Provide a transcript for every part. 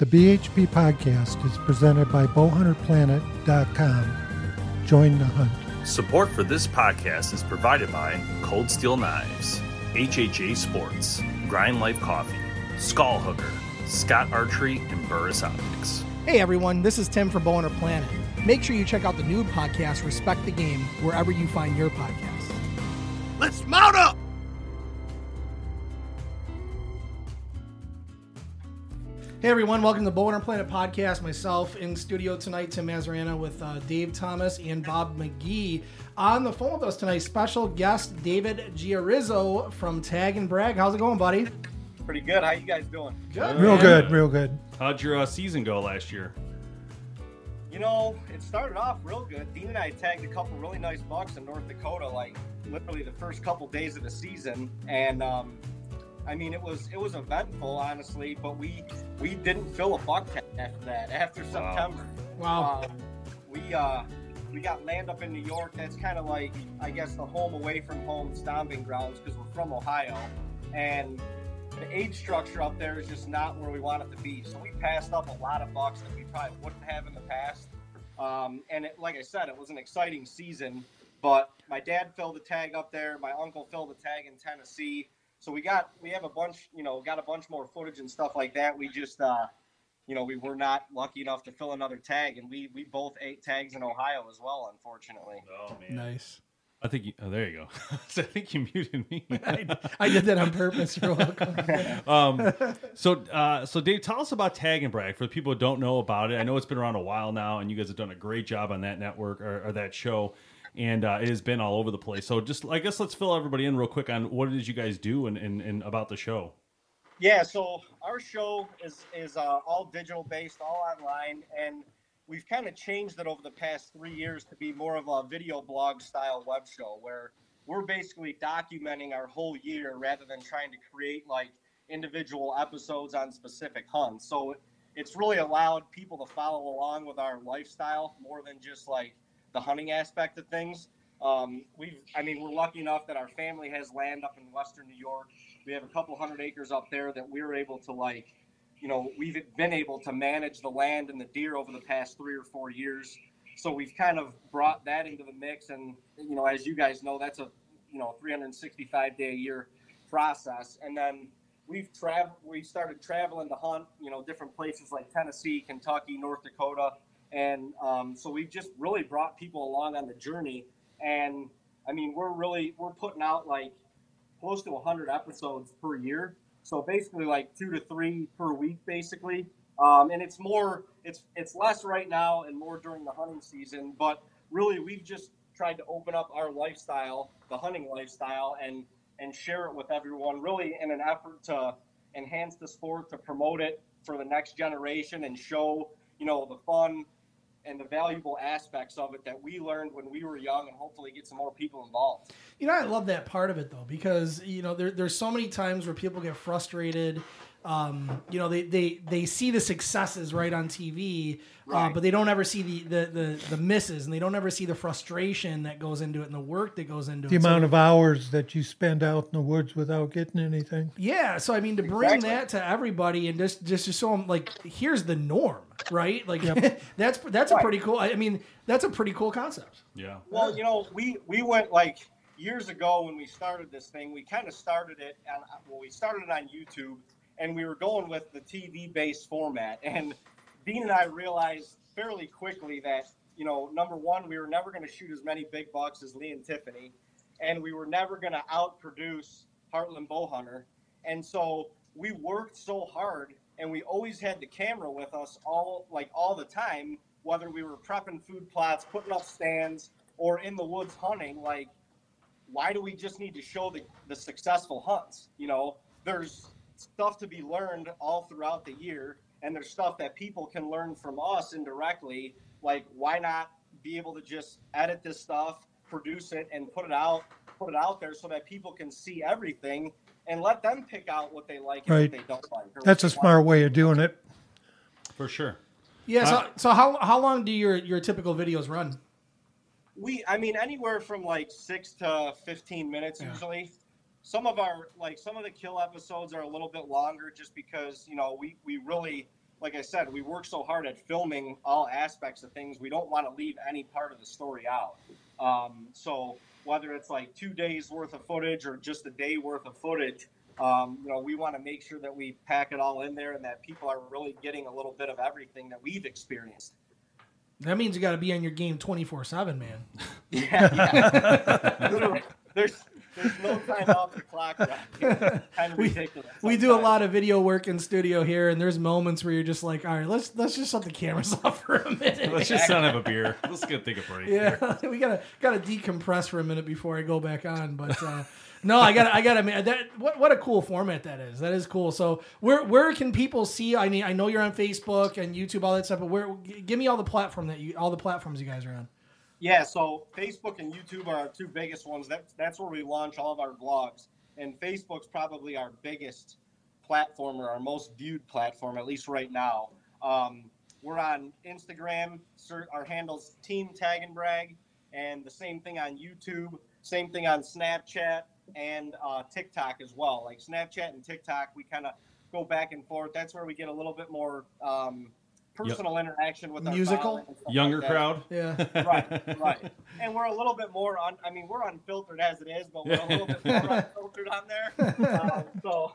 The BHP podcast is presented by bowhunterplanet.com. Join the hunt. Support for this podcast is provided by Cold Steel Knives, HHA Sports, Grind Life Coffee, Skull Hooker, Scott Archery, and Burris Optics. Hey everyone, this is Tim from Bowhunter Planet. Make sure you check out the new podcast, Respect the Game, wherever you find your podcast. Let's mount up! Hey everyone, welcome to the Bowhunter Planet podcast. Myself in studio tonight, Tim Mazarana with uh, Dave Thomas and Bob McGee. On the phone with us tonight, special guest David Giarizzo from Tag and Brag. How's it going, buddy? Pretty good. How you guys doing? Good. Real good, real good. How'd your uh, season go last year? You know, it started off real good. Dean and I tagged a couple really nice bucks in North Dakota, like literally the first couple days of the season, and um, I mean, it was it was eventful, honestly. But we we didn't fill a buck tag after that. After September, Wow. uh, we uh, we got land up in New York. That's kind of like I guess the home away from home stomping grounds because we're from Ohio, and the age structure up there is just not where we want it to be. So we passed up a lot of bucks that we probably wouldn't have in the past. Um, and it, like I said, it was an exciting season. But my dad filled the tag up there. My uncle filled the tag in Tennessee. So we got we have a bunch, you know, got a bunch more footage and stuff like that. We just, uh, you know, we were not lucky enough to fill another tag, and we we both ate tags in Ohio as well, unfortunately. Oh man, Nice. I think you, oh, there you go. So I think you muted me. I, I did that on purpose. You're welcome. um, so, uh, so Dave, tell us about Tag and Brag for the people who don't know about it. I know it's been around a while now, and you guys have done a great job on that network or, or that show, and uh, it has been all over the place. So, just I guess let's fill everybody in real quick on what it is you guys do and, and, and about the show. Yeah, so our show is is uh, all digital based, all online, and we've kind of changed it over the past three years to be more of a video blog style web show where we're basically documenting our whole year rather than trying to create like individual episodes on specific hunts. So it's really allowed people to follow along with our lifestyle more than just like the hunting aspect of things. Um, we've, I mean, we're lucky enough that our family has land up in Western New York. We have a couple hundred acres up there that we're able to like, you know, we've been able to manage the land and the deer over the past three or four years. So we've kind of brought that into the mix, and you know, as you guys know, that's a you know 365 day a year process. And then we've traveled, we started traveling to hunt, you know, different places like Tennessee, Kentucky, North Dakota, and um, so we've just really brought people along on the journey. And I mean, we're really we're putting out like close to 100 episodes per year. So basically, like two to three per week, basically. Um, and it's more, it's it's less right now and more during the hunting season. But really, we've just tried to open up our lifestyle, the hunting lifestyle, and and share it with everyone. Really, in an effort to enhance the sport, to promote it for the next generation, and show you know the fun and the valuable aspects of it that we learned when we were young, and hopefully get some more people involved. You know, I love that part of it though, because you know there, there's so many times where people get frustrated. Um, you know, they, they they see the successes right on TV, uh, but they don't ever see the, the the the misses, and they don't ever see the frustration that goes into it and the work that goes into The it. The amount of hours that you spend out in the woods without getting anything. Yeah, so I mean to bring Exactly. that to everybody and just just to show them like here's the norm, right? Like that's that's a pretty cool. I mean that's a pretty cool concept. Yeah. Well, you know, we we went like years ago when we started this thing. We kind of started it, and well, we started it on YouTube, and we were going with the TV based format. And Dean and I realized fairly quickly that you know, number one, we were never going to shoot as many big bucks as Lee and Tiffany, and we were never going to outproduce Heartland Bowhunter. And so we worked so hard, and we always had the camera with us all like all the time, whether we were prepping food plots, putting up stands, or in the woods hunting. Like, why do we just need to show the, the successful hunts? You know, there's stuff to be learned all throughout the year, and there's stuff that people can learn from us indirectly like why not be able to just edit this stuff produce it and put it out put it out there so that people can see everything and let them pick out what they like and Right. what they don't like That's a what they smart way of doing it. for sure. Yeah. So, Uh, so how how long do your your typical videos run? we i mean anywhere from like six to 15 minutes usually some of our like some of the kill episodes are a little bit longer just because you know we we really like i said we work so hard at filming all aspects of things we don't want to leave any part of the story out um, so whether it's like two days worth of footage or just a day worth of footage um, you know we want to make sure that we pack it all in there and that people are really getting a little bit of everything that we've experienced That means you got to be on your game twenty four seven, man. Yeah, yeah. There's there's no time off the clock. Kind of ridiculous. We do a lot of video work in studio here, and there's moments where you're just like, all right, let's let's just shut the cameras off for a minute. Let's just not have a beer. Let's go take a break. here. Yeah, we gotta gotta decompress for a minute before I go back on. But uh, no, I gotta I gotta man, that what what a cool format that is. That is cool. So where where can people see? I mean, I know you're on Facebook and YouTube, all that stuff. But where? Give me all the platform that you all the platforms you guys are on. Yeah, so Facebook and YouTube are our two biggest ones. That's that's where we launch all of our vlogs, and Facebook's probably our biggest platform or our most viewed platform, at least right now. Um, we're on Instagram. Our handles Team Tag and Brag, and the same thing on YouTube. Same thing on Snapchat and uh, TikTok as well. Like Snapchat and TikTok, we kind of go back and forth. That's where we get a little bit more um, personal interaction with our Musical? following Younger like crowd. Yeah. right, right. And we're a little bit more on. I mean, we're unfiltered as it is, but we're a little bit more unfiltered on there. Um, so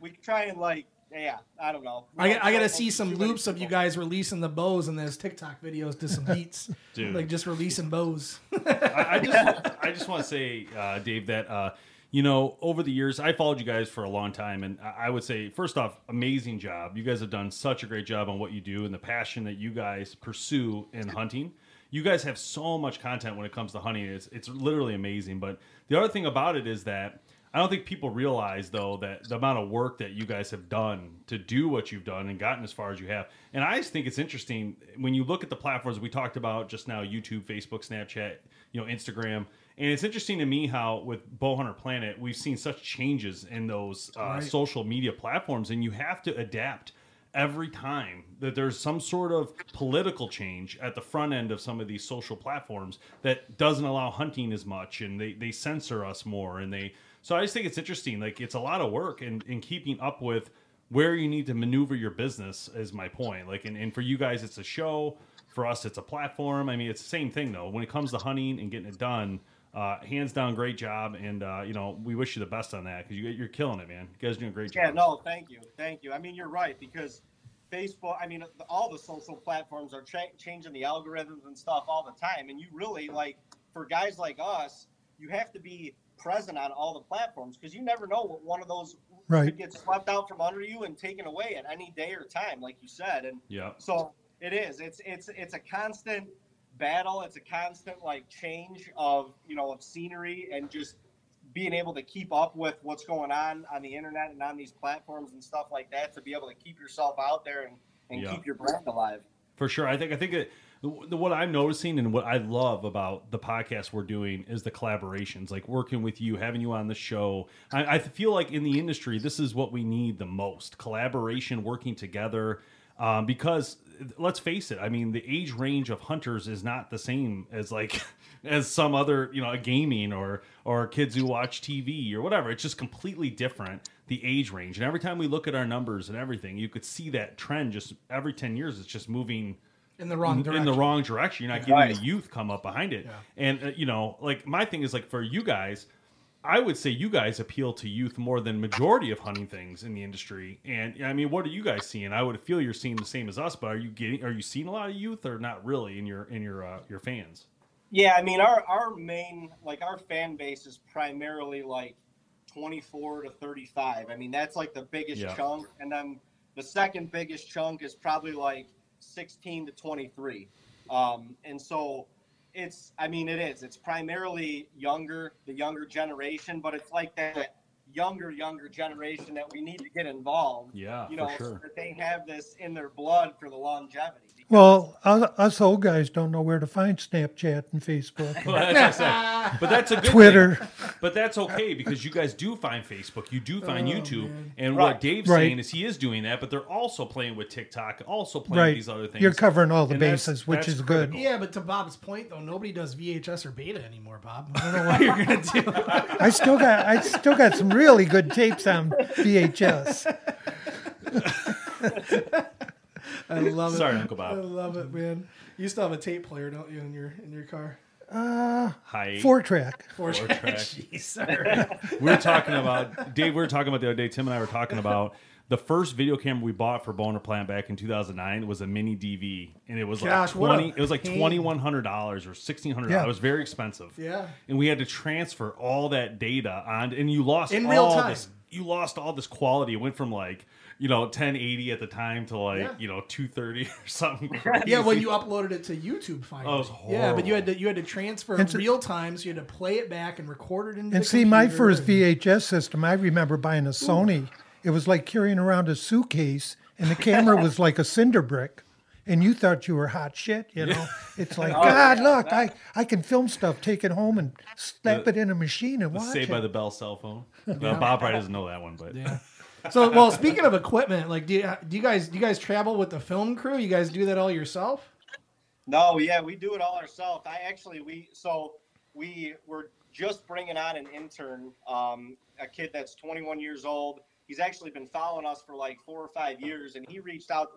we try and like, yeah, I don't know. We I, got- I gotta see some too many loops of you guys releasing the bows and those TikTok videos to some beats, Dude. like just releasing bows. I, I just I just want to say, uh, Dave, that uh, you know, over the years, I followed you guys for a long time, and I would say, first off, amazing job. You guys have done such a great job on what you do and the passion that you guys pursue in hunting. You guys have so much content when it comes to hunting. It's it's literally amazing. But the other thing about it is that I don't think people realize though that the amount of work that you guys have done to do what you've done and gotten as far as you have. And I just think it's interesting when you look at the platforms we talked about just now: YouTube, Facebook, Snapchat, you know, Instagram. And it's interesting to me how with Bowhunter Planet we've seen such changes in those uh, social media platforms, and you have to adapt every time that there's some sort of political change at the front end of some of these social platforms that doesn't allow hunting as much and they, they censor us more and they so i just think it's interesting like it's a lot of work and in, in keeping up with where you need to maneuver your business is my point like and, and for you guys it's a show for us it's a platform. I mean it's the same thing though. When it comes to hunting and getting it done uh, hands down great job and uh, you know we wish you the best on that because you, you're killing it man you guys are doing a great job Yeah, no, thank you, thank you. I mean, you're right because Facebook. I mean, all the social platforms are cha- changing the algorithms and stuff all the time, and you really like for guys like us, you have to be present on all the platforms because you never know what one of those Right. could get swept out from under you and taken away at any day or time, like you said. And yeah so it is. It's it's it's a constant battle. It's a constant like change of you know of scenery and just being able to keep up with what's going on on the internet and on these platforms and stuff like that to be able to keep yourself out there and, and Yeah. keep your brand alive. For sure, I think I think it, what I'm noticing and what I love about the podcast we're doing is the collaborations, like working with you, having you on the show. I, I feel like in the industry, this is what we need the most: collaboration, working together. Um, because let's face it, I mean, the age range of hunters is not the same as like as some other, you know, gaming or or kids who watch TV or whatever. It's just completely different the age range. And every time we look at our numbers and everything, you could see that trend. Just every ten years, it's just moving in the wrong direction. in the wrong direction. You're not getting Right. the youth come up behind it. And uh, you know, like my thing is like for you guys, I would say you guys appeal to youth more than majority of hunting things in the industry. And I mean, what are you guys seeing? I would feel you're seeing the same as us, but are you getting are you seeing a lot of youth or not really in your in your uh, your fans? Yeah, I mean our our main like our fan base is primarily like 24 to 35. I mean that's like the biggest Yeah. chunk, and then the second biggest chunk is probably like 16 to 23. Um, and so it's I mean it is. It's primarily younger the younger generation, but it's like that younger younger generation that we need to get involved. Yeah, you for know, so that they have this in their blood for the longevity. Well, us us old guys don't know where to find Snapchat and Facebook, Well, that's said. But that's a good Twitter. thing. But that's okay because you guys do find Facebook, you do find oh, YouTube, and Right. what Dave's Right. saying is he is doing that, but they're also playing with TikTok, also playing with Right. these other things. You're covering all the And that's- bases, which that's is good. critical. Yeah, but to Bob's point though, nobody does VHS or beta anymore, Bob. I don't know what you're gonna do. I still got I still got some really good tapes on VHS. I love it. Sorry, Uncle Bob. I love it, man. You still have a tape player, don't you, in your in your car? Uh, Hi. Four track. Four track. Jeez, all right. we were talking about Dave. We were talking about the other day. Tim and I were talking about the first video camera we bought for Boner Plant back in 2009 was a mini DV, and it was Gosh, like 20. It was like twenty one hundred dollars or sixteen hundred. Yeah. It was very expensive. Yeah. and we had to transfer all that data on, and you lost In all real time. This, you lost all this quality. It went from like you know 1080 at the time to like Yeah. you know 230 or something. Crazy. Yeah, when you uploaded it to YouTube finally. Oh, it was yeah, but you had to you had to transfer And so- real time, so you had to play it back and record it into And the see, my first VHS system, I remember buying a Sony. It was like carrying around a suitcase, and the camera was like a cinder brick. And you thought you were hot shit, you know? It's like, Oh, God, look, I, I can film stuff, take it home, and slap it in a machine and The watch Saved it. by the Bell cell phone. Well, Bob probably doesn't know that one, but Yeah. So, well, speaking of equipment, like, do you, do you guys do you guys travel with the film crew? You guys do that all yourself? No, yeah, we do it all ourselves. I actually we so we were just bringing on an intern, um, a kid that's 21 years old. He's actually been following us for like four or five years, and he reached out.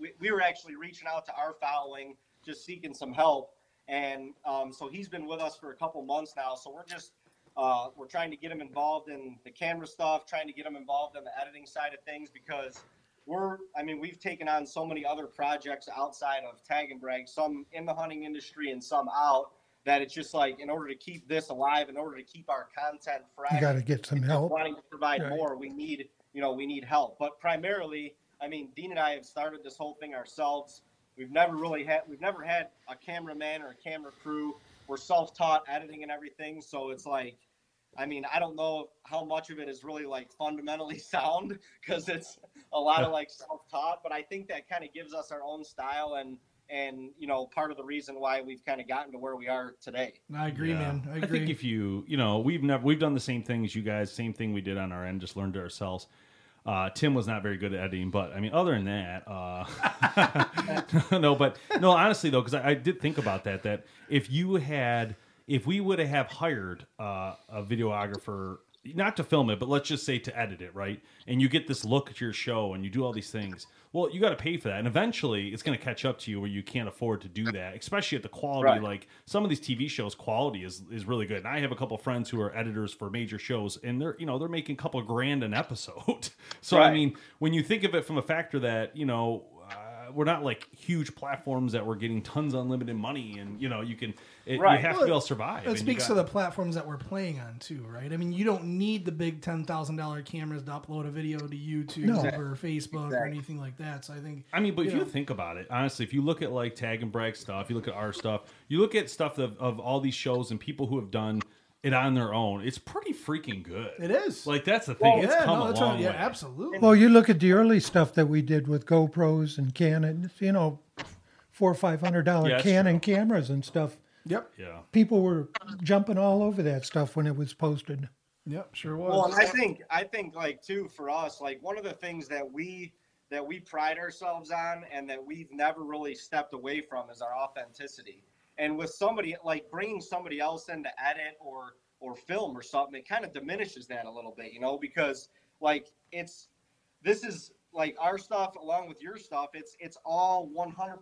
We, we were actually reaching out to our following, just seeking some help, and um, so he's been with us for a couple months now. So we're just uh, we're trying to get him involved in the camera stuff, trying to get him involved in the editing side of things because we're I mean we've taken on so many other projects outside of tag and brag, some in the hunting industry and some out that it's just like in order to keep this alive, in order to keep our content fresh, You got to get some help. wanting to provide Right. more, we need you know we need help. But primarily, I mean, Dean and I have started this whole thing ourselves. We've never really had we've never had a cameraman or a camera crew. We're self-taught editing and everything, so it's like. I mean, I don't know how much of it is really like fundamentally sound because it's a lot of like self-taught, but I think that kind of gives us our own style and and you know part of the reason why we've kind of gotten to where we are today. I agree, Yeah. man. I agree. think if you, you know, we've never we've done the same thing as you guys, same thing we did on our end, just learned it ourselves. Uh, Tim was not very good at editing, but I mean, other than that, uh, no, but no, honestly though, because I, I did think about that. That if you had, if we would have hired uh, a videographer, not to film it, but let's just say to edit it, right? And you get this look at your show, and you do all these things. Well, you got to pay for that, and eventually, it's going to catch up to you where you can't afford to do that, especially at the quality. Right. Like some of these TV shows, quality is is really good. And I have a couple friends who are editors for major shows, and they're you know they're making a couple grand an episode. so I mean, when you think of it from a factor that you know. We're not like huge platforms that we're getting tons of unlimited money, and you know you can. It, Right. You have to be able to survive. It speaks got- to the platforms that we're playing on too, right? I mean, you don't need the big ten thousand dollar cameras to upload a video to YouTube No. or Facebook or anything like that. So I think I mean, but if you you think about it, honestly, if you look at like tag and brag stuff, you look at our stuff, you look at stuff of, of all these shows and people who have done it on their own, it's pretty freaking good. it is. Like that's the thing. Well, it's yeah, come no, a long right. Yeah, way. absolutely. Well, you look at the early stuff that we did with GoPros and Canon, you know, four or five hundred dollar Yeah, that's Canon cameras and stuff. Yep. Yeah. People were jumping all over that stuff when it was posted. Yep. Sure Well, was. and I think I think like too for us, like one of the things that we that we pride ourselves on and that we've never really stepped away from is our authenticity. And with somebody like bringing somebody else in to edit or or film or something, it kind of diminishes that a little bit, you know, because like it's this is like our stuff along with your stuff. It's it's all 100%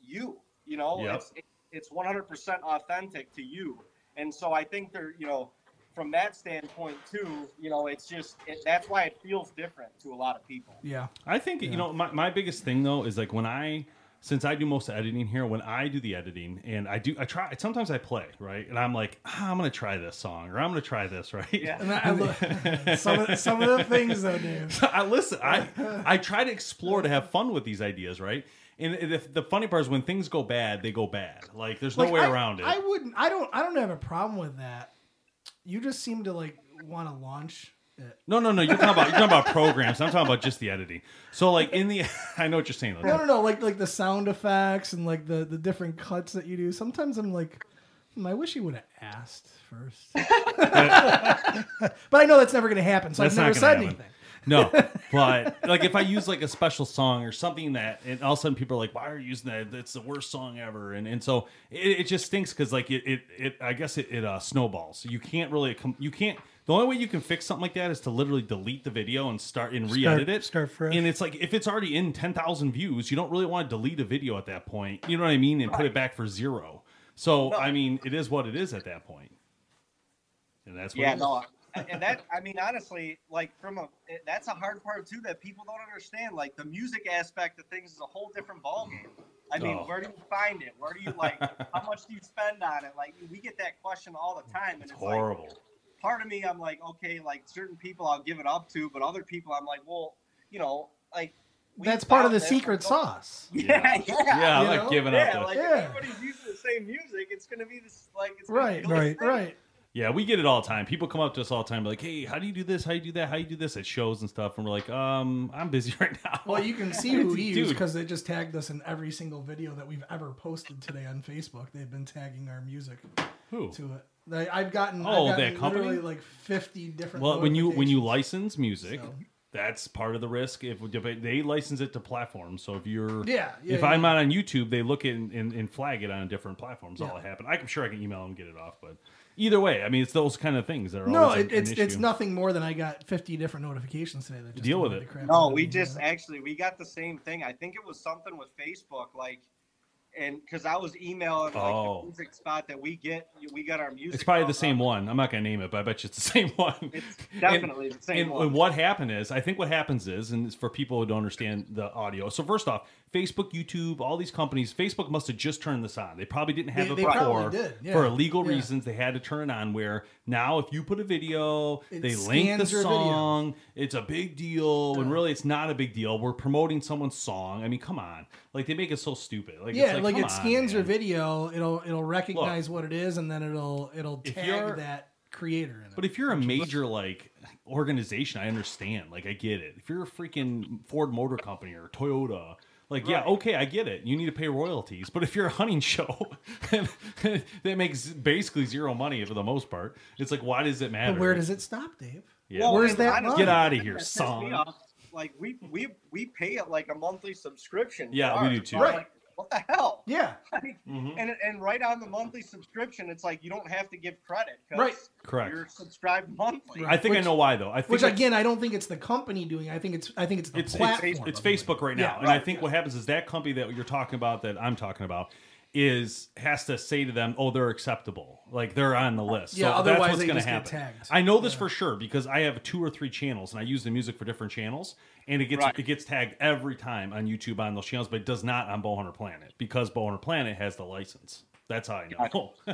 you, you know. Yep. It's it's 100% authentic to you. And so I think there, you know, from that standpoint too, you know, it's just it, that's why it feels different to a lot of people. Yeah. I think you know my, my biggest thing though is like when I since I do most of the editing here, when I do the editing and I do I try sometimes I play right and I'm like ah, I'm gonna try this song or I'm gonna try this right. Yeah. And I, I look, some of some of the things though, Dave. So I listen. I I try to explore to have fun with these ideas, right? And the, the funny part is when things go bad, they go bad. Like there's no Like, way I, around it. I wouldn't. I don't. I don't have a problem with that. You just seem to like want to launch it. No, no, no. You're talking about you're talking about programs. I'm talking about just the editing. So like in the, I know what you're saying. No, no, no. Like like the sound effects and like the the different cuts that you do. Sometimes I'm like, hmm, I wish he would have asked first. but I know that's never going to happen, so That's I've never said happen. anything. No, but like if I use like a special song or something that, and all of a sudden people are like, "Why are you using that? That's the worst song ever." And and so it, it just stinks because like it, it it I guess it, it uh, snowballs. So you can't really com- you can't. The only way you can fix something like that is to literally delete the video and start and re-edit it. start fresh. And it's like if it's already in ten thousand views, you don't really want to delete a video at that point. You know what I mean? And put it back for zero. So I mean, it is what it is at that point. And that's what Yeah, it is. no, and that I mean honestly, like from a that's a hard part too that people don't understand. Like the music aspect of things is a whole different ballgame. I mean, Oh. where do you find it? Where do you like? how much do you spend on it? Like we get that question all the time, and it's, It's like horrible. Part of me, I'm like, okay, like certain people I'll give it up to, but other people I'm like, well, you know, like That's part of the secret so- sauce. Yeah, yeah, yeah, I'm you like know? giving up. yeah. the- Like Yeah. everybody's using the same music, it's gonna be this like it's Right, be right, same. Right. Yeah, we get it all the time. People come up to us all the time, like, "Hey, how do you do this? How do you do that? How do you do this at shows and stuff?" And we're like, "Um, I'm busy right now." Well, you can see who we use because they just tagged us in every single video that we've ever posted today on Facebook. They've been tagging our music Who? to it. They, I've gotten, Oh, I've gotten that company? literally like fifty different. Well, when you when you license music, So- that's part of the risk. If if they license it to platforms, so if you're Yeah, yeah, if I'm yeah. not on YouTube, they look in and, and flag it on different platforms. All Yeah. that happened. I'm sure I can email them and get it off, but either way, I mean, it's those kind of things that are no, it, an it's it's nothing more than I got fifty different notifications today. That just Deal with it. the crap No, we just yeah. actually we got the same thing. I think it was something with Facebook, like, and because I was emailing like Oh. the music spot that we get, we got our music. It's probably the same on. one. I'm not going to name it, but I bet you it's the same one. It's And- definitely the same and, one. and what happened is, I think what happens is, and it's for people who don't understand the audio. So first off, Facebook, YouTube, all these companies, Facebook must have just turned this on. They probably didn't have They- it they before yeah. for legal Yeah. reasons. They had to turn it on. Where now, if you put a video, It they link the song. It's a big deal, when really it's not a big deal. We're promoting someone's song. I mean, come on, like they make it so stupid. Like, yeah, it's like, like it on, scans your man. video. It'll it'll recognize what it is, and then it'll it'll tag that creator in it. But if you're a major like organization, I understand. Like I get it. If you're a freaking Ford Motor Company or Toyota, like yeah, okay, I get it. You need to pay royalties. But if you're a hunting show that makes basically zero money for the most part, it's like why does it matter? but where does it stop, Dave? Yeah. Well, Where's that honestly, line? Get out of here, thing that pissed me song. off, Like we we we pay it like a monthly subscription. Yeah, we do too. Right. like, what the hell? Yeah, Like, Mhm. and and right on the monthly subscription, it's like you don't have to give credit. Right. Correct. You're subscribed monthly. I think I know why though. I think which again, I don't think it's the company doing. it. I think it's I think it's the it's, platform. it's, it's of doing it. Facebook right now, Yeah, and I think yeah. what happens is that company that you're talking about, that I'm talking about, is has to say to them, "Oh, they're acceptable, like they're on the list." Yeah, so otherwise that's what's they going to just get happen. tagged. I know this for sure because I have two or three channels, and I use the music for different channels, and it gets Right. it gets tagged every time on YouTube on those channels, but it does not on Bowhunter Planet because Bowhunter Planet has the license. That's how I know.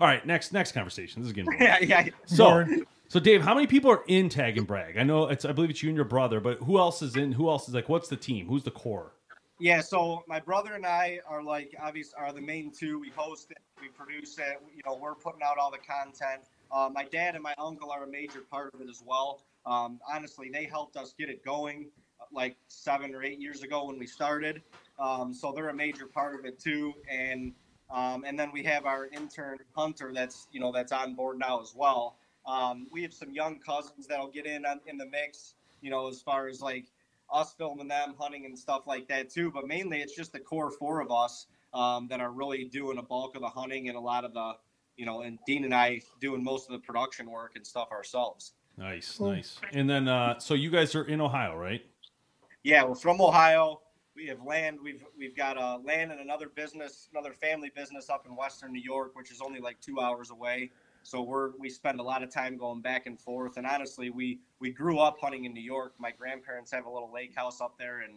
All right, next next conversation. This is getting yeah, yeah. so, so Dave, how many people are in Tag and Brag? I know it's I believe it's you and your brother, but who else is in? Who else is like? What's the team? Who's the core? Yeah, so my brother and I are like obvious are the main two. We host it, we produce it. You know, we're putting out all the content. Uh, my dad and my uncle are a major part of it as well. Um, honestly, they helped us get it going uh, like seven or eight years ago when we started. Um, so they're a major part of it too. And um, and then we have our intern Hunter that's you know that's on board now as well. Um, we have some young cousins that'll get in on, in the mix. You know, as far as like us filming them hunting and stuff like that too. But mainly, it's just the core four of us um, that are really doing a bulk of the hunting and a lot of the, you know, and Dean and I doing most of the production work and stuff ourselves. Nice, nice. And then, uh, so you guys are in Ohio, right? Yeah, we're from Ohio. We have land. We've we've got uh, land and another business, another family business up in Western New York, which is only like two hours away. So we're we spend a lot of time going back and forth. And honestly, we we grew up hunting in New York. My grandparents have a little lake house up there, and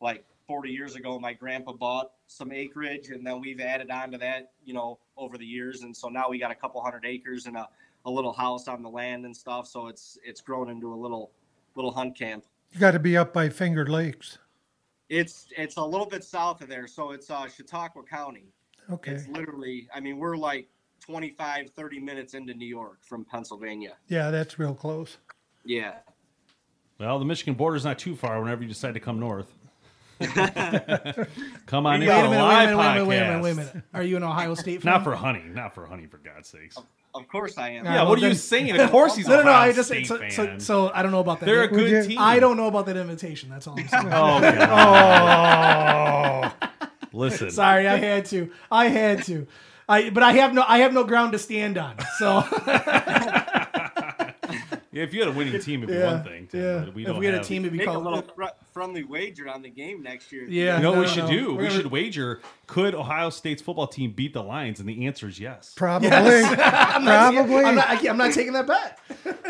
like 40 years ago, my grandpa bought some acreage, and then we've added on to that, you know, over the years. And so now we got a couple hundred acres and a, a little house on the land and stuff. So it's it's grown into a little little hunt camp. You got to be up by Finger Lakes. It's it's a little bit south of there, so it's uh, Chautauqua County. Okay. It's literally, I mean, we're like 25, 30 minutes into New York from Pennsylvania. Yeah, that's real close. Yeah. Well, the Michigan border's not too far whenever you decide to come north. come on in Wait for a a minute, wait a live minute, wait a minute, wait a minute, wait a minute. Are you an Ohio State fan? Not for honey. not for honey, for God's sakes. Of course I am. Yeah, Yeah, well, what are you saying? Of course he's No, no, no. Ohio I just State so, fan. so, so I don't know about that. They're a good you- team. I don't know about that invitation. That's all I'm saying. Oh, Oh, Listen. Sorry, I had to. I had to. I but I have no I have no ground to stand on. So Yeah, if you had a winning team, it'd be yeah, one thing. Tim, yeah. we if we had a have- team, it'd be Make a little fr- friendly wager on the game next year. Yeah. You know what we no, should no. do? We're We gonna- should wager: Could Ohio State's football team beat the Lions? And the answer is yes. probably. I'm not, probably. I'm not, I can't- I'm not taking that bet.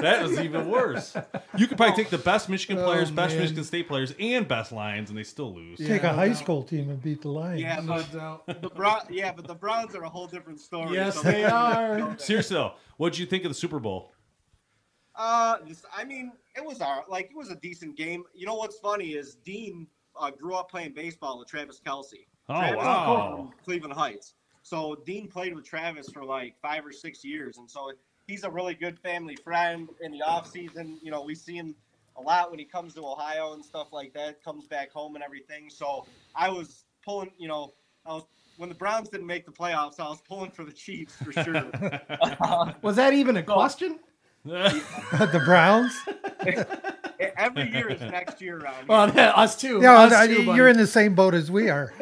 That was even worse. You could probably take the best Michigan oh, players, best Oh, man. Michigan State players, and best Lions, and they still lose. Take a high school team and beat the Lions. Yeah, but doubt. the Brown, yeah, but the Browns are a whole different story. Yes, so- they are. Seriously though, what did you think of the Super Bowl? Uh, this, I mean, it was our like it was a decent game. You know what's funny is Dean uh, grew up playing baseball with Travis Kelce. Oh, Travis wow. from Cleveland Heights. So Dean played with Travis for like five or six years, and so he's a really good family friend. In the off season, you know, we see him a lot when he comes to Ohio and stuff like that. Comes back home and everything. So I was pulling, you know, I was when the Browns didn't make the playoffs, I was pulling for the Chiefs for sure. Was that even a question? the Browns. Every year is next year around. here. Well, yeah, us too. Yeah, us I- too, you're in the same boat as we are.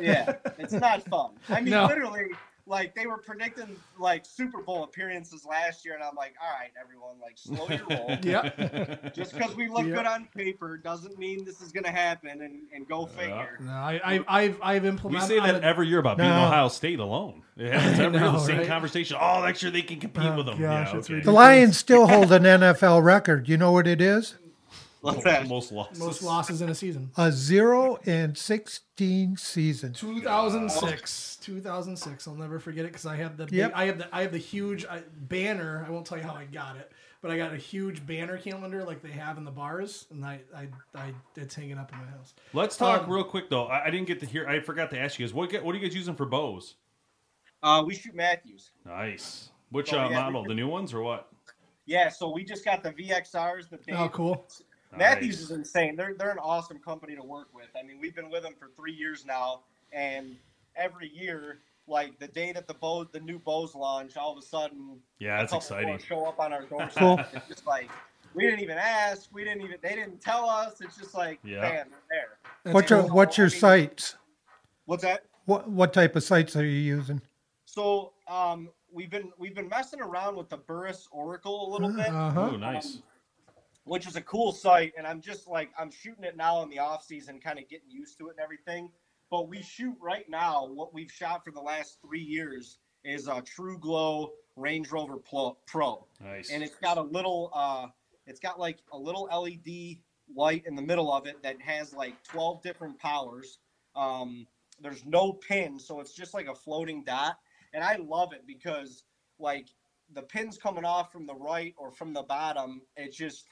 Yeah, it's not fun. I mean, No. literally, like they were predicting like Super Bowl appearances last year, and I'm like, all right, everyone, like slow your roll. Yeah. Just because we look Yeah. good on paper doesn't mean this is gonna happen, and, and go figure. No, I, I, I've, I've We implemented. say that a- every year about beating No. Ohio State alone. Yeah, happens every know, The same right? conversation. Oh, next year they can compete Oh, with them. gosh, yeah, okay. The Lions still hold an NFL record. You know what it is? What's that? Most losses. most losses in a season. A zero and sixteen season. 2006, 2006. I'll never forget it because I have the big, Yep. I have the I have the huge uh, banner. I won't tell you how I got it, but I got a huge banner calendar like they have in the bars, and I I, I it's hanging up in my house. Let's talk Um, real quick though. I, I didn't get to hear. I forgot to ask you guys. What get, what are you guys using for bows? Uh, we shoot Mathews. Nice. Which Oh, uh, yeah, model? The new ones or what? Yeah, so we just got the VXRs. The Dave, Oh, cool. Mathews Nice. is insane. They're they're an awesome company to work with. I mean, we've been with them for three years now, and every year, like the day that the bow, the new bows launch, all of a sudden, Yeah, a that's couple more exciting. Show up on our doorstep. Cool. It's just like we didn't even ask. We didn't even. They didn't tell us. It's just like, Yeah. man, they're there. What's your. What's your I sights? What's that? What What type of sights are you using? So um, we've been we've been messing around with the Burris Oracle a little bit. Uh huh. Ooh, nice. Um, which is a cool site and i'm just like i'm shooting it now in the off season kind of getting used to it and everything. But we shoot right now what we've shot for the last three years is a TruGlo range rover pro. Nice. and it's got a little uh it's got like a little led light in the middle of it that has like 12 different powers. Um there's no pin so it's just like a floating dot. And i love it because like the pins coming off from the right or from the bottom. It just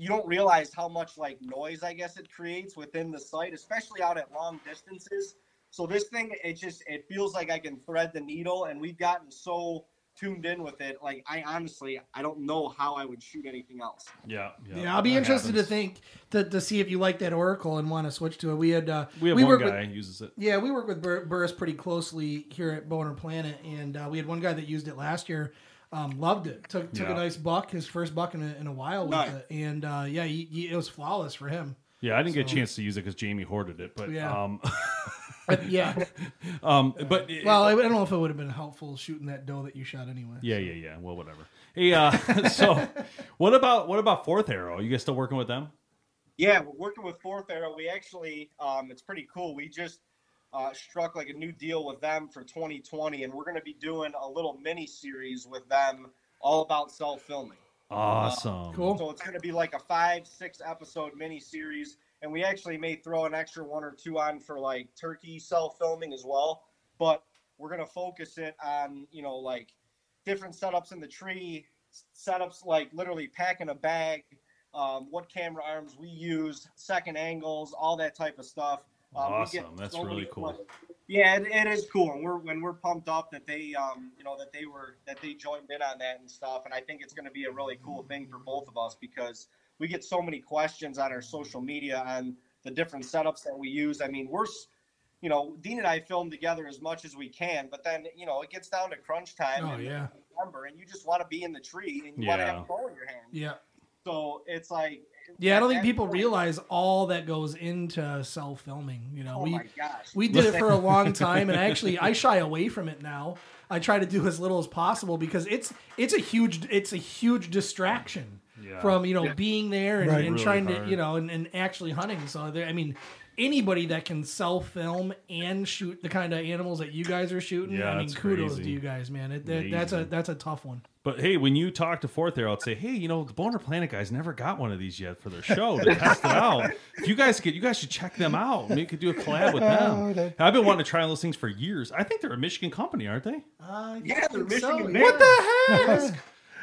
you don't realize how much like noise i guess it creates within the site especially out at long distances so this thing it just it feels like i can thread the needle and we've gotten so tuned in with it like i honestly i don't know how i would shoot anything else yeah, yeah. Yeah, I'll be interested happens. to think to, to see if you like that Oracle and want to switch to it. We had uh, We have one work guy with uses it. yeah we work with Bur- Burris pretty closely here at Boner Planet, and uh, we had one guy that used it last year. Um, loved it. Took took Yeah. a nice buck, his first buck in a, in a while with Nice. it, and uh, yeah, he, he, it was flawless for him. Yeah, I didn't get a chance to use it because Jamie hoarded it, but Yeah. um, But yeah, um, but well, I, I don't know if it would have been helpful shooting that doe that you shot anyway. yeah, yeah, yeah. Well, whatever. Hey, uh, so what about what about Fourth Arrow? Are You guys still working with them? yeah we're working with fourth arrow we actually um it's pretty cool we just uh, struck like a new deal with them for 2020, and we're going to be doing a little mini series with them all about self filming. Awesome. Cool. So it's going to be like a five, six episode mini series, and we actually may throw an extra one or two on for like turkey self filming as well. But we're going to focus it on you know like different setups in the tree, setups like literally packing a bag, um, what camera arms we use, second angles, all that type of stuff. Um, Awesome. That's so really cool. questions. Yeah, it, it is cool, and we're when we're pumped up that they, um, you know, that they were that they joined in on that and stuff, and I think it's going to be a really cool thing for both of us because we get so many questions on our social media on the different setups that we use. I mean, we're, you know, Dean and I film together as much as we can, but then you know it gets down to crunch time. Oh, in yeah. November, and you just want to be in the tree and you want to have a bow in your hand. Yeah. So it's like, Yeah, I don't think people point- realize all that goes into self filming. You know, Oh we my gosh, we did it for a long time, and actually, I shy away from it now. I try to do as little as possible because it's it's a huge it's a huge distraction Yeah. from you know being there and, Right. and Really trying hard. to you know and, and actually hunting. So there, I mean, anybody that can sell film and shoot the kind of animals that you guys are shooting, Yeah, I mean, that's kudos crazy. to you guys, man. It, that, that's a Amazing. that's a tough one. But hey, when you talk to Fourth Arrow, I'd say, hey, you know, the Boner Planet guys never got one of these yet for their show to test it out. If you guys could, you guys should check them out. Maybe you could do a collab with Oh, them. that- I've been wanting to try those things for years. I think they're a Michigan company, aren't they? yeah, they're Michigan. What the heck?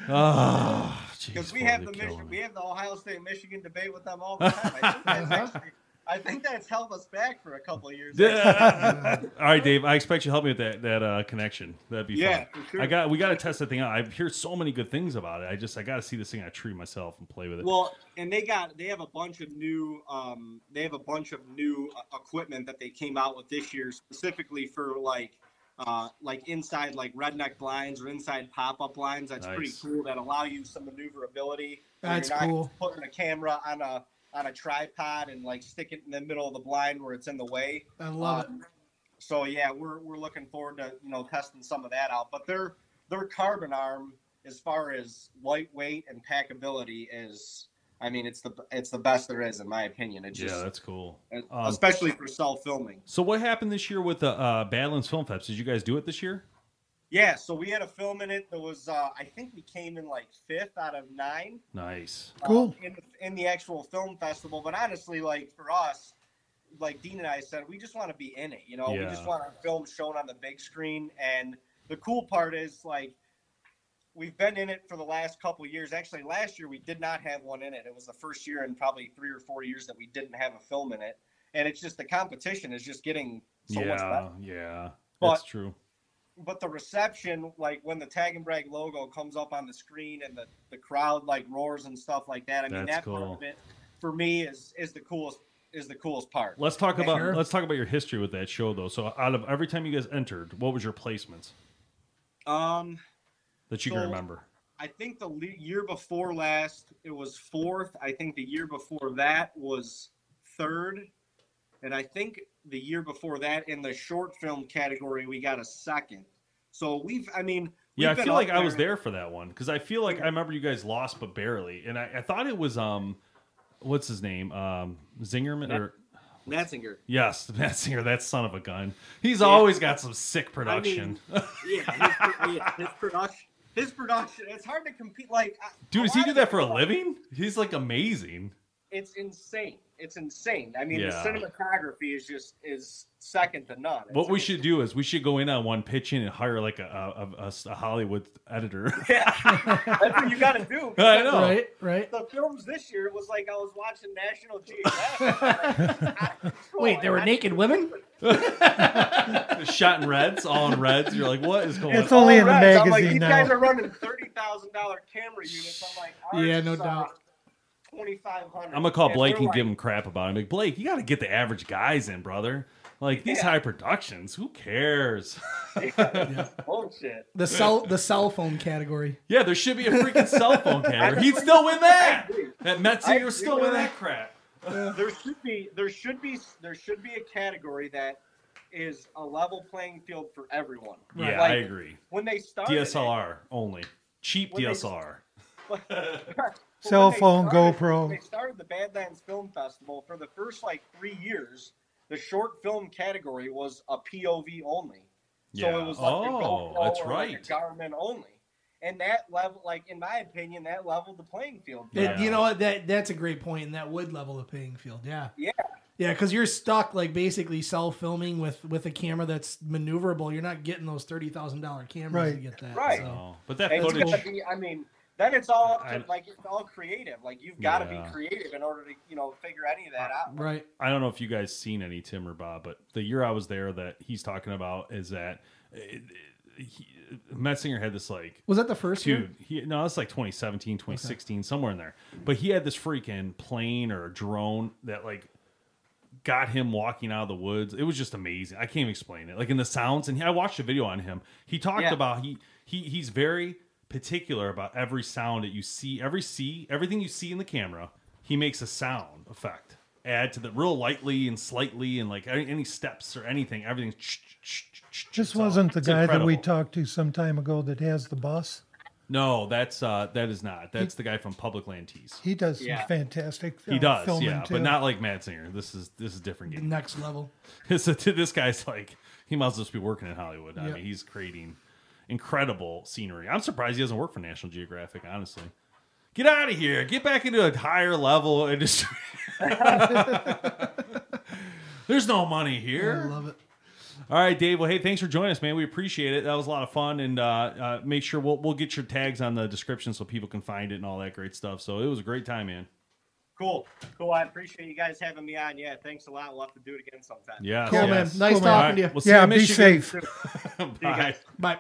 Oh, Because we have the Michigan, we have the Ohio State Michigan debate with them all the time. I think that's, actually, I think that's held us back for a couple of years. All right, Dave. I expect you to help me with that that uh, connection. That'd be Yeah, fun. for sure. I got we got to test that thing out. I hear so many good things about it. I just I got to see this thing on a tree myself and play with it. Well, and they got they have a bunch of new um they have a bunch of new uh, equipment that they came out with this year specifically for like uh like inside like redneck blinds or inside pop up blinds. That's pretty cool. That allow you some maneuverability. where That's you're not cool. Putting a camera on a on a tripod and like stick it in the middle of the blind where it's in the way. I love it. Um, So yeah, we're we're looking forward to you know testing some of that out. But their their carbon arm, as far as lightweight and packability, is I mean it's the it's the best there is in my opinion. It yeah, that's cool. Um, especially for self filming. so what happened this year with the uh, Badlands Film Fest? Did you guys do it this year? Yeah, so we had a film in it that was uh, I think we came in like fifth out of nine. Nice. Cool. uh, in in the actual film festival. But honestly, like for us, like Dean and I said, we just want to be in it. You know, we just want our film shown on the big screen. And the cool part is like we've been in it for the last couple of years. Actually, last year we did not have one in it. It was the first year in probably three or four years that we didn't have a film in it. And it's just the competition is just getting so much better yeah, yeah, But- that's true. But the reception, like when the Tag and Brag logo comes up on the screen and the, the crowd like roars and stuff like that. I mean, That's that part of it for me is is the coolest is the coolest part. Let's talk about Sure. let's talk about your history with that show though. So out of every time you guys entered, what was your placements Um, that you can remember? I think the le- year before last it was fourth. I think the year before that was third, and I think the year before that in the short film category we got a second. So we've, I mean, Yeah, I we've feel like up I was there for that one because I feel like I remember you guys lost but barely, and I, I thought it was um, what's his name um Zingerman or Natzinger. yes, Matt Singer, that son of a gun. He's always got some sick production. Yeah, his, yeah, his production. His production. It's hard to compete. Like, Dude, does he do that for a living? He's like amazing. It's insane. It's insane. I mean, Yeah. the cinematography is just is second to none. What we should do is we should go in on one pitching and hire like a a, a, a Hollywood editor. Yeah, that's what you got to do. I know. Right, right. The films this year was like I was watching National Geographic. Wait, there were naked women? Shot in reds, all in reds. You're like, what is going on? It's on? only in the I'm like, magazine these now. guys are running thirty thousand dollar camera units. I'm like, Yeah, no is, doubt. Twenty five hundred. I'm gonna call Blake and give him crap about it. I'm like, Blake, you got to get the average guys in, brother. Like these Yeah. high productions, who cares? bullshit. The cell the cell phone category. yeah, there should be a freaking cell phone category He'd still win that. I agree. That Met I Singer would agree still with that. that crap. there should be there should be there should be a category that is a level playing field for everyone. Yeah, Like, I agree. When they started it- DSLR only, cheap When they- DSLR. But Cell phone, started- GoPro. They started the Badlands Film Festival for the first like three years. the short film category was a POV only. yeah. So it was like a Oh, GoPro that's or like a right. Garmin only. And that level, like in my opinion, that leveled the playing field. It- Yeah. you know what? That that's a great point, and that would level the playing field. Yeah. Yeah. Yeah, because you're stuck like basically self filming with with a camera that's maneuverable. You're not getting those thirty thousand dollar cameras to get that. Right. so. But that it's footage. gotta be, I mean, then it's all up to, I- like it's all creative. Like you've got to Yeah. be creative in order to you know figure any of that out. Right. I don't know if you guys seen any Tim or Bob, but the year I was there that he's talking about is that it, it, he, Metzinger had this like Was that the first year? dude he no it's like 2017 2016 somewhere in there but he had this freaking plane or drone that like got him walking out of the woods it was just amazing i can't even explain it like in the sounds and he, i watched a video on him he talked Yeah. about he he he's very particular about every sound that you see every see everything you see in the camera he makes a sound effect add to the real lightly and slightly and like any, any steps or anything everything's This wasn't the It's guy that we talked to some time ago that has the bus. No, that's uh that is not. That's the guy from Public Land Tees. He does Yeah. some fantastic. He uh, does, filming yeah, too. but not like Matt Singer. This is this is a different game. Next level. so to this guy's like he might as well just be working in Hollywood. I Yeah. mean, he's creating incredible scenery. I'm surprised he doesn't work for National Geographic. Honestly, get out of here. Get back into a higher level industry. There's no money here. I love it. All right, Dave. Well, hey, thanks for joining us, man. We appreciate it. That was a lot of fun, and uh, uh, make sure we'll we'll get your tags on the description so people can find it and all that great stuff. So it was a great time, man. Cool, cool. I appreciate you guys having me on. Yeah, thanks a lot. We'll have to do it again sometime. Yeah, Cool, man. Nice Cool, man. Talking right, to you. We'll see yeah, you in be Michigan. safe. See you Bye.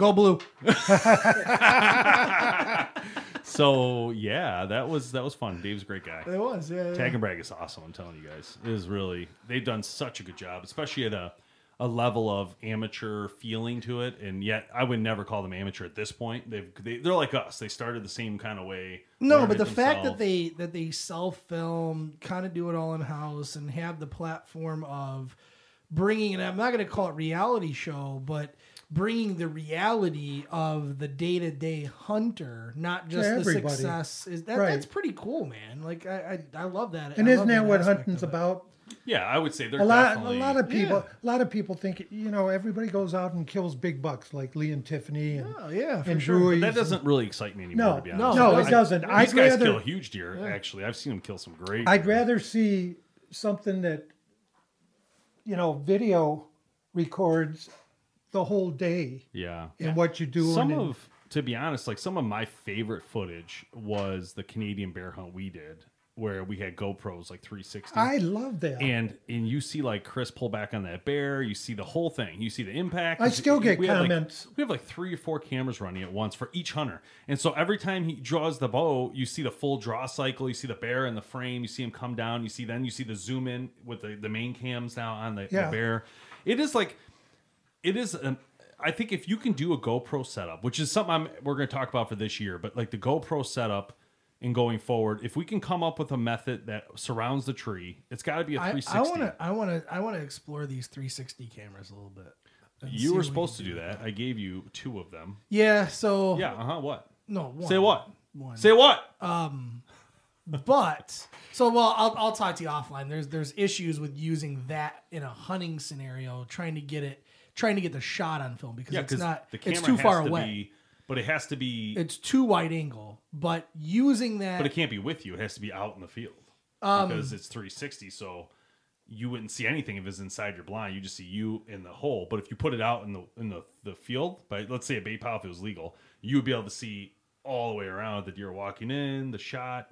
Go blue. So yeah, that was that was fun. Dave's a great guy. It was. Yeah. yeah. Tag and brag is awesome. I'm telling you guys, it is really they've done such a good job, especially at a a level of amateur feeling to it. And yet, I would never call them amateur at this point. They've they, they're like us. They started the same kind of way. No, but the fact that they that they self film, kind of do it all in house, and have the platform of bringing it. I'm not going to call it reality show, but bringing the reality of the day to day hunter, not just the everybody. success. Is that Right. that's pretty cool, man? Like I I, I love that. And I isn't love that what aspect hunting's it. about? yeah, I would say they're A lot, a definitely lot of people, Yeah. a lot of people think you know everybody goes out and kills big bucks like Lee and Tiffany and Oh yeah, for and sure. Drew. That doesn't really excite me anymore. No, to be no, honest. no, with it you. doesn't. These I'd guys rather- kill huge deer. Actually, I've seen them kill some great. I'd rather see something that you know video records the whole day yeah. and what you do. Some and, of, to be honest, like some of my favorite footage was the Canadian bear hunt we did, where we had GoPros like 360. I love that. and and you see like Chris pull back on that bear. You see the whole thing. You see the impact. I still get We had, like- comments. we have like three or four cameras running at once for each hunter, and so every time he draws the bow, you see the full draw cycle. You see the bear in the frame. You see him come down. You see then you see the zoom in with the the main cams now on the, Yeah. the bear. It is like it is an I think if you can do a GoPro setup, which is something I'm, we're going to talk about for this year, but like the GoPro setup and going forward, if we can come up with a method that surrounds the tree, it's got to be a 360. I want to I want to I want to explore these 360 cameras a little bit. you were we supposed to do that. I gave you two of them. Yeah. So Yeah. Uh huh. What? No. One, Say what? One. Say what? Um. But so well, I'll, I'll talk to you offline. There's there's issues with using that in a hunting scenario, trying to get it, trying to get the shot on film because yeah, it's not the camera it's too has far to away. be, but it has to be, It's too wide angle. But using that, but it can't be with you. It has to be out in the field Um, because it's 360. So you wouldn't see anything if it's inside your blind. You just see you in the hole. But if you put it out in the in the, the field, by let's say a bait pile if it was legal, you would be able to see all the way around the deer walking in, the shot.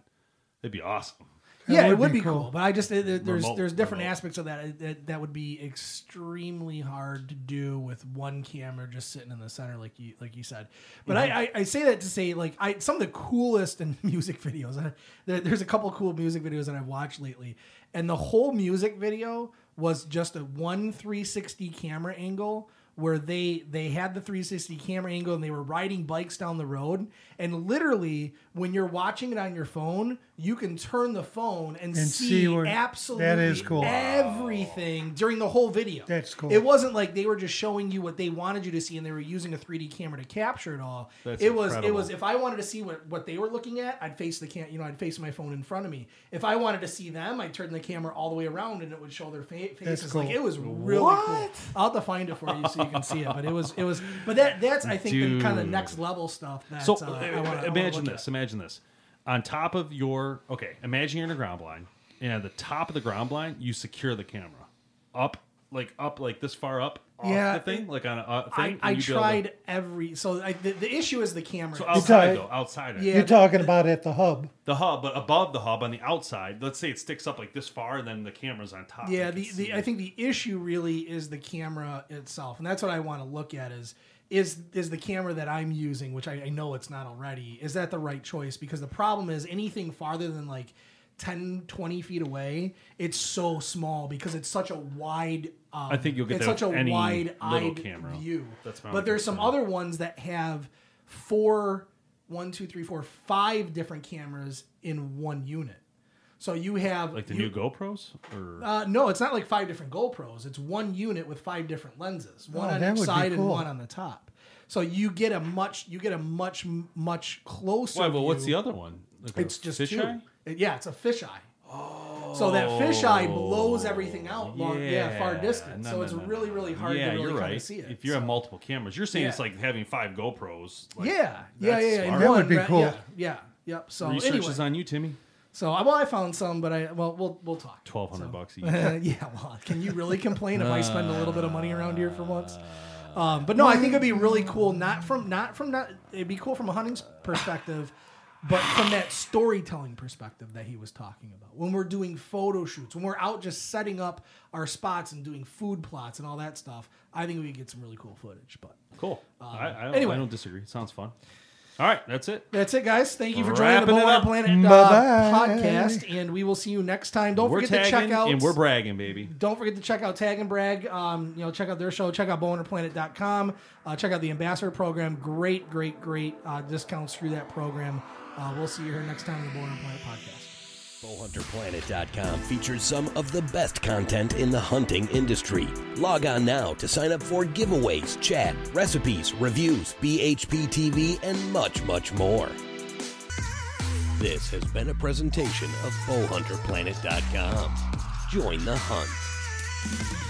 It'd be awesome. Yeah, would it would be be cool. cool. But I just there- there's Remote, there's different remote. aspects of that, that that would be extremely hard to do with one camera just sitting in the center, like you like you said. But Mm-hmm. I, I I say that to say like I some of the coolest in music videos. I, there, there's a couple cool music videos that I've watched lately, and the whole music video was just a one 360 camera angle where they they had the 360 camera angle and they were riding bikes down the road and literally when you're watching it on your phone, you can turn the phone and, And see, see where- absolutely that is cool. everything during the whole video. That's cool. It wasn't like they were just showing you what they wanted you to see and they were using a 3D camera to capture it all. That's it was it was if I wanted to see what, what they were looking at, I'd face the cam you know, I'd face my phone in front of me. If I wanted to see them, I'd turn the camera all the way around and it would show their fa- faces. cool. Like it was really cool. I'll have to find it for you so you can see it. But it was it was but that that's I think the kind of next level stuff that So uh, uh, I wanna, imagine look this. at. Imagine this. On top of your okay, imagine you're in a ground blind, and at the top of the ground blind, you secure the camera up, like up, like this far up off Yeah, the thing, like on a uh, thing. I and you'd be able to- tried every so I, the, the issue is the camera. so outside tried- though, outside Yeah. You're talking about at the hub. the hub, but above the hub on the outside. Let's say it sticks up like this far, and then the camera's on top. Yeah, the, the I think the issue really is the camera itself, and that's what I want to look at is is is the camera that I'm using, which I, I know it's not already, is that the right choice? Because the problem is anything farther than like 10, 20 feet away, it's so small because it's such a wide. Um, I think you'll get it's such a any little camera. view. That's my but there's some other ones that have four, one, two, three, four, five different cameras in one unit. So you have like the you- new GoPros, or uh, no, it's not like five different GoPros. It's one unit with five different lenses, one Oh, on each would be side and one on the top. So you get a much, you get a much, much closer. why? But what's the other one? Like a It's just two. fisheye? It- yeah, it's a fisheye. Oh. So that fisheye blows everything out long, yeah, far distance. No, so no, it's no, no. really, really hard yeah, to really you're kind right. of see it. If you have So- multiple cameras, you're saying it's like having five GoPros. Like, yeah, yeah, yeah, yeah. That would be right, cool. Yeah, yeah, yep. So Research anyway, is on you, Timmy. So I- well, I found some, but I well, we'll we'll talk. Twelve hundred bucks each. yeah, well, can you really complain if I spend a little bit of money around here for once? Um, but no, I think it'd be really cool. Not from not from not. It'd be cool from a hunting perspective, but from that storytelling perspective that he was talking about. When we're doing photo shoots, when we're out just setting up our spots and doing food plots and all that stuff, I think we could get some really cool footage. But Cool. I, I, don't, anyway. I don't disagree. It Sounds fun. All right, that's it. that's it, guys. Thank you for joining Wrapping the it Bowhunter up. Planet uh, Bye-bye. podcast, and we will see you next time. Don't we're forget to check out and we're bragging, baby. Don't forget to check out Tag and Brag. Um, you know, check out their show. Check out bowhunterplanet.com. Uh, check out the ambassador program. Great, great, great uh, discounts through that program. Uh, we'll see you here next time on the Bowhunter Planet podcast. Bowhunterplanet.com features some of the best content in the hunting industry. Log on now to sign up for giveaways, chat, recipes, reviews, BHP TV, and much, much more. This has been a presentation of Bowhunterplanet.com. Join the hunt.